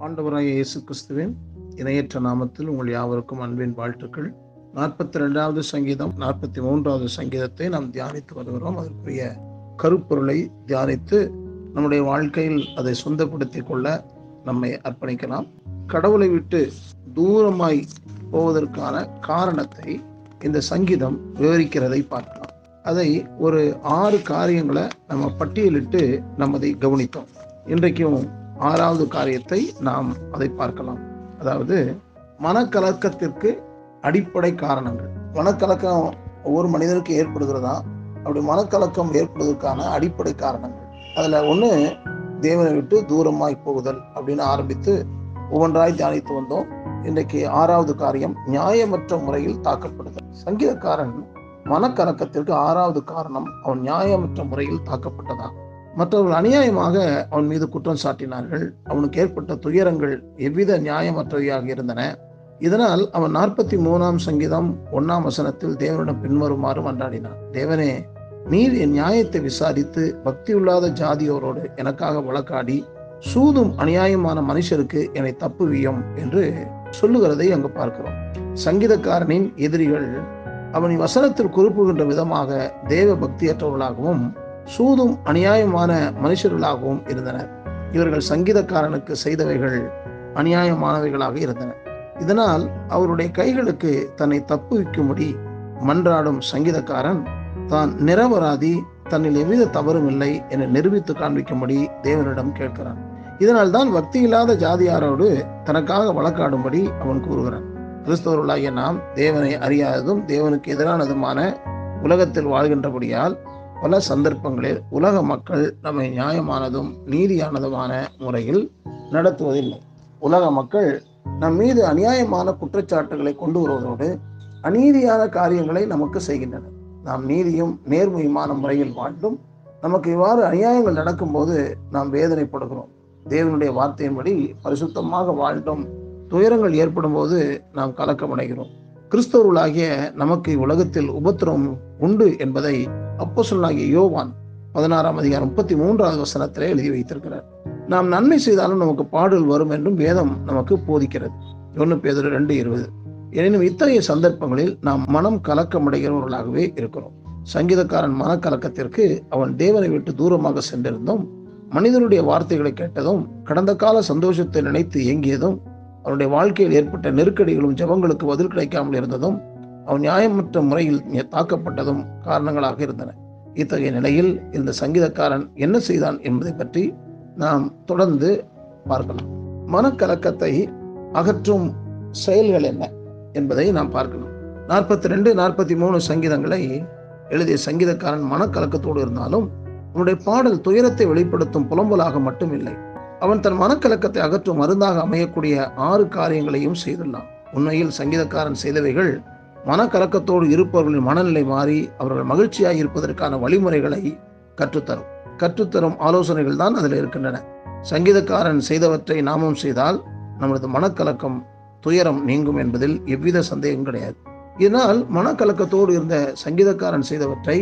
ஆண்டவராയ இயேசு கிறிஸ்துவின் இணையற்ற நாமத்தில் உங்கள் யாவருக்கும் அன்பின் வாழ்த்துக்கள். நாற்பத்தி ரெண்டாவது சங்கீதம் நாற்பத்தி மூன்றாவது சங்கீதத்தை நாம் தியானித்து வருகிறோம். அதற்குரிய கருப்பொருளை தியானித்து நம்முடைய வாழ்க்கையில் அதை சொந்தப்படுத்திக் கொள்ள நம்மை அர்ப்பணிக்கலாம். கடவுளை விட்டு தூரமாய் போவதற்கான காரணத்தை இந்த சங்கீதம் விவரிக்கிறதை பார்க்கலாம். அதை ஒரு ஆறு காரியங்களை நம்ம பட்டியலிட்டு நம்ம அதை கவனித்தோம். இன்றைக்கும் ஆறாவது காரியத்தை நாம் அதை பார்க்கலாம். அதாவது மனக்கலக்கத்திற்கு அடிப்படை காரணங்கள். மனக்கலக்கம் ஒவ்வொரு மனிதனுக்கு ஏற்படுகிறதா? அப்படி மனக்கலக்கம் ஏற்படுவதற்கான அடிப்படை காரணங்கள். அதில் ஒன்று தேவனை விட்டு தூரமாய் போகுதல் அப்படின்னு ஆரம்பித்து ஒவ்வொன்றாய் தியானித்து வந்தோம். இன்றைக்கு ஆறாவது காரியம் நியாயமற்ற முறையில் தாக்கப்படுதல். சங்கீதக்காரன் மனக்கலக்கத்திற்கு ஆறாவது காரணம் அவன் நியாயமற்ற முறையில் தாக்கப்பட்டதாகும். மற்றவர்கள் அநியாயமாக அவன் மீது குற்றம் சாட்டினார்கள். அவனுக்கு ஏற்பட்ட துயரங்கள் எவ்வித நியாயமற்றவையாக இருந்தன. இதனால் அவன் நாற்பத்தி மூணாம் சங்கீதம் ஒன்னாம் வசனத்தில் தேவனிடம் பின்வருமாறு மன்றாடினான். தேவனே நீர் என் நியாயத்தை விசாரித்து பக்தியுள்ளாத ஜாதியோரோடு எனக்காக வழக்காடி சூதும் அநியாயமான மனுஷருக்கு என்னை தப்புவியும் என்று சொல்லுகிறதை அங்கு பார்க்கிறோம். சங்கீதக்காரனின் எதிரிகள் அவன் வசனத்தில் குறிப்புகின்ற விதமாக தேவ பக்தியற்றவர்களாகவும் சூதும் அநியாயமான மனுஷர்களாகவும் இருந்தனர். இவர்கள் சங்கீதக்காரனுக்கு செய்தவைகள் அநியாயமானவைகளாக இருந்தன. இதனால் அவருடைய கைகளுக்கு தன்னை தப்புவிக்கும்படி மன்றாடும் சங்கீதக்காரன் தான் நிரபராதி தன்னில் எவ்வித தவறும் இல்லை என நிரூபித்து காண்பிக்கும்படி தேவனிடம் கேட்கிறான். இதனால் தான் பக்தி இல்லாத ஜாதியாரோடு தனக்காக வழக்காடும்படி அவன் கூறுகிறான். கிறிஸ்தவர்களாகிய நாம் தேவனை அறியாததும் தேவனுக்கு எதிரானதுமான உலகத்தில் வாழ்கின்றபடியால் பல சந்தர்ப்பங்களில் உலக மக்கள் நம்மை நியாயமானதும் நீதியானதுமான முறையில் நடத்துவதில்லை. உலக மக்கள் நம் மீது அநியாயமான குற்றச்சாட்டுகளை கொண்டு வருவதோடு அநீதியான காரியங்களை நமக்கு செய்கின்றனர். நாம் நீதியும் நேர்மையுமான முறையில் வாழ்ந்தும் நமக்கு இவ்வாறு அநியாயங்கள் நடக்கும்போது நாம் வேதனைப்படுகிறோம். தேவனுடைய வார்த்தையின்படி பரிசுத்தமாக வாழ்ந்தோம் துயரங்கள் ஏற்படும் போது நாம் கலக்கமடைகிறோம். கிறிஸ்தவர்களாகிய நமக்கு உலகத்தில் உபத்திரம் உண்டு என்பதை அப்போ சொல்லாகிய யோவான் பதினாறாம் அதிகாரம் முப்பத்தி மூன்றாவது வசனத்திலே எழுதி வைத்திருக்கிறார். நாம் நன்மை செய்தாலும் நமக்கு பாடல் வரும் என்றும் வேதம் நமக்கு போதிக்கிறது. ஒன்று பேதர் ரெண்டு இருபது. எனினும் இத்தகைய சந்தர்ப்பங்களில் நாம் மனம் கலக்கமடைகிறவர்களாகவே இருக்கிறோம். சங்கீதக்காரன் மனக்கலக்கத்திற்கு அவன் தேவனை விட்டு தூரமாக சென்றிருந்தும் மனிதனுடைய வார்த்தைகளை கேட்டதும் கடந்த கால சந்தோஷத்தை நினைத்து இயங்கியதும் அவனுடைய வாழ்க்கையில் ஏற்பட்ட நெருக்கடிகளும் ஜபங்களுக்கு பதில் கிடைக்காமல் இருந்ததும் அவன் நியாயமற்ற முறையில் தாக்கப்பட்டதும் காரணங்களாக இருந்தன. இத்தகைய நிலையில் இந்த சங்கீதக்காரன் என்ன செய்தான் என்பதை பற்றி நாம் தொடர்ந்து பார்க்கலாம். மனக்கலக்கத்தை அகற்றும் செயல்கள் என்ன என்பதை நாம் பார்க்கணும். நாற்பத்தி ரெண்டு நாற்பத்தி மூணு சங்கீதங்களை எழுதிய சங்கீதக்காரன் மனக்கலக்கத்தோடு இருந்தாலும் அவனுடைய பாடல் துயரத்தை வெளிப்படுத்தும் புலம்பலாக மட்டும் இல்லை அவன் தன் மனக்கலக்கத்தை அகற்றும் மருந்தாக அமையக்கூடிய ஆறு காரியங்களையும் செய்துள்ளான். உண்மையில் சங்கீதக்காரன் செய்தவைகள் மனக்கலக்கத்தோடு இருப்பவர்களின் மனநிலை மாறி அவர்கள் மகிழ்ச்சியாக இருப்பதற்கான வழிமுறைகளை கற்றுத்தரும். கற்றுத்தரும் ஆலோசனைகள் தான் அதில் இருக்கின்றன. சங்கீதக்காரன் செய்தவற்றை நாமும் செய்தால் நமது மனக்கலக்கம் துயரம் நீங்கும் என்பதில் எவ்வித சந்தேகம் கிடையாது. இதனால் மனக்கலக்கத்தோடு இருந்த சங்கீதக்காரன் செய்தவற்றை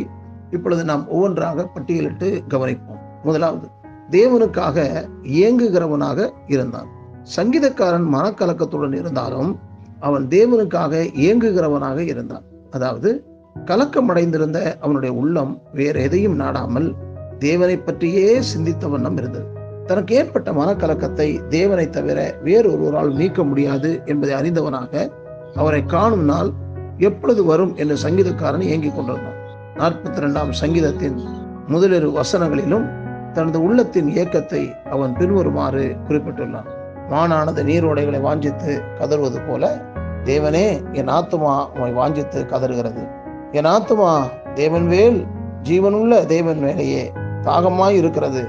இப்பொழுது நாம் ஒவ்வொன்றாக பட்டியலிட்டு கவனிப்போம். முதலாவது தேவனுக்காக இயங்குகிறவனாக இருந்தான். சங்கீதக்காரன் மனக்கலக்கத்துடன் இருந்தாலும் அவன் தேவனுக்காக இயங்குகிறவனாக இருந்தான். அதாவது கலக்கம் அடைந்திருந்த அவனுடைய உள்ளம் வேற எதையும் நாடாமல் தேவனை பற்றியே சிந்தித்த வண்ணம் இருந்தது. தனக்கு ஏற்பட்ட மனக்கலக்கத்தை தேவனை தவிர வேறொருவரால் நீக்க முடியாது என்பதை அறிந்தவனாக அவரை காணும் நாள் எப்பொழுது வரும் என்று சங்கீதக்காரன் இயங்கிக் கொண்டிருந்தான். நாற்பத்தி ரெண்டாம் சங்கீதத்தின் முதலிரு வசனங்களிலும் தனது உள்ளத்தின் இயக்கத்தை அவன் பின்வருமாறு குறிப்பிட்டுள்ளான். மானானது நீரோடைகளை வாஞ்சித்து கதறுவது போல தேவனே என் ஆத்துமா உமை வாஞ்சித்து கதறுகிறது. என் ஆத்துமா தேவன் வேல் ஜீவனுள்ள தேவன் வேலையே தாகமாய் இருக்கிறது.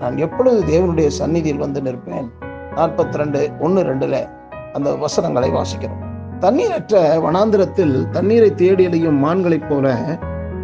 நான் எப்பொழுது தேவனுடைய சந்நிதியில் வந்து நிற்பேன்? நாற்பத்தி ரெண்டு ஒன்று ரெண்டுல அந்த வசனங்களை வாசிக்கிறோம். தண்ணீரற்ற வனாந்திரத்தில் தண்ணீரை தேடி அழியும் மான்களைப் போல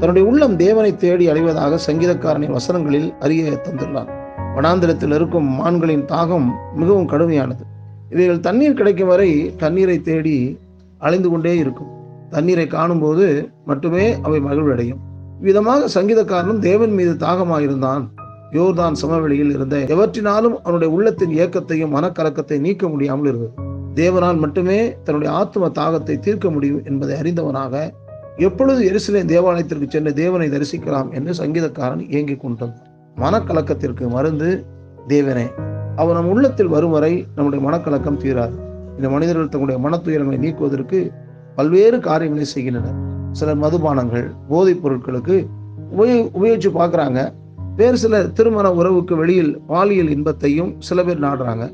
தன்னுடைய உள்ளம் தேவனை தேடி அடைவதாக சங்கீதக்காரனின் வசனங்களில் அறிய தந்துள்ளான். வனாந்திரத்தில் இருக்கும் மான்களின் தாகம் மிகவும் கடுமையானது. இவைகள் தண்ணீர் கிடைக்கும் வரை தண்ணீரை தேடி அலைந்து கொண்டே இருக்கும். தண்ணீரை காணும்போது மட்டுமே அவை மகிழ்வடையும். விதமாக சங்கீதக்காரனும் தேவன் மீது தாகமாயிருந்தான். யோர்தான் சமவெளியில் இருந்த எவற்றினாலும் அவனுடைய உள்ளத்தின் ஏக்கத்தையும் மனக்கலக்கத்தை நீக்க முடியாமல் இருந்தது. தேவனால் மட்டுமே தன்னுடைய ஆத்ம தாகத்தை தீர்க்க முடியும் என்பதை அறிந்தவனாக எப்பொழுது எருசலேம் தேவாலயத்திற்கு சென்று தேவனை தரிசிக்கலாம் என்று சங்கீதக்காரன் இயங்கிக் கொண்டிருந்தான் மனக்கலக்கத்திற்கு மருந்து தேவனே அவர் நம் உள்ளத்தில் வரும் வரை நம்முடைய மனக்கலக்கம் தீராது. இந்த மனிதர்கள் தங்களுடைய மனத்துயரங்களை நீக்குவதற்கு பல்வேறு காரியங்களை செய்கின்றனர். சிலர் மதுபானங்கள் போதைப் பொருட்களுக்கு உபயோ உபயோகிச்சு பார்க்குறாங்க. வேறு சில திருமண உறவுக்கு வெளியில் பாலியல் இன்பத்தையும் சில பேர் நாடுறாங்க.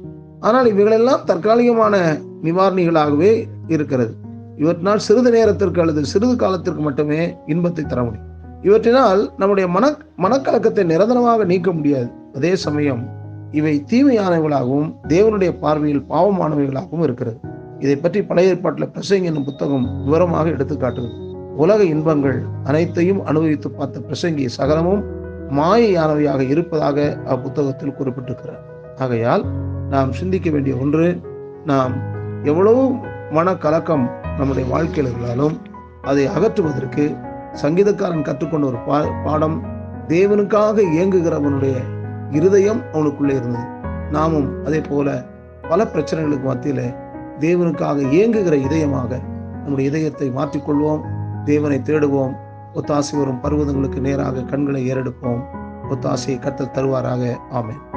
ஆனால் இவைகளெல்லாம் தற்காலிகமான நிவாரணிகளாகவே இருக்கிறது. இவற்றினால் சிறிது நேரத்திற்கு அல்லது சிறிது காலத்திற்கு மட்டுமே இன்பத்தை தர முடியும். இவற்றினால் நம்முடைய மன மனக்கலக்கத்தை நிரந்தரமாக நீக்க முடியாது. அதே சமயம் இவை தீமையானவைகளாகவும் தேவனுடைய பார்வையில் பாவமானவைகளாகவும் இருக்கிறது. இதை பற்றி பழைய ஏற்பாட்டில் பிரசங்க என்னும் புத்தகம் விவரமாக எடுத்து காட்டுகிறது உலக இன்பங்கள் அனைத்தையும் அனுபவித்து பார்த்த பிரசங்கி சகலமும் மாயையானவையாக இருப்பதாக அப்புத்தகத்தில் குறிப்பிட்டிருக்கிறார். ஆகையால் நாம் சிந்திக்க வேண்டிய ஒன்று நாம் எவ்வளவு மனக்கலக்கம் நம்முடைய வாழ்க்கையில் இருந்தாலும் அதை அகற்றுவதற்கு சங்கீதக்காரன் கற்றுக்கொண்ட ஒரு பா பாடம் தேவனுக்காக இயங்குகிறவனுடைய இருதயம் அவனுக்குள்ளே இருந்தது. நாமும் அதே போல பல பிரச்சனைகளுக்கு மத்தியில் தேவனுக்காக இயங்குகிற இதயமாக நம்முடைய இதயத்தை மாற்றிக்கொள்வோம். தேவனை தேடுவோம். ஒத்தாசை வரும் பருவதங்களுக்கு நேராக கண்களை ஏறெடுப்போம். ஒத்தாசையை கத்தல் தருவாராக. ஆமேன்.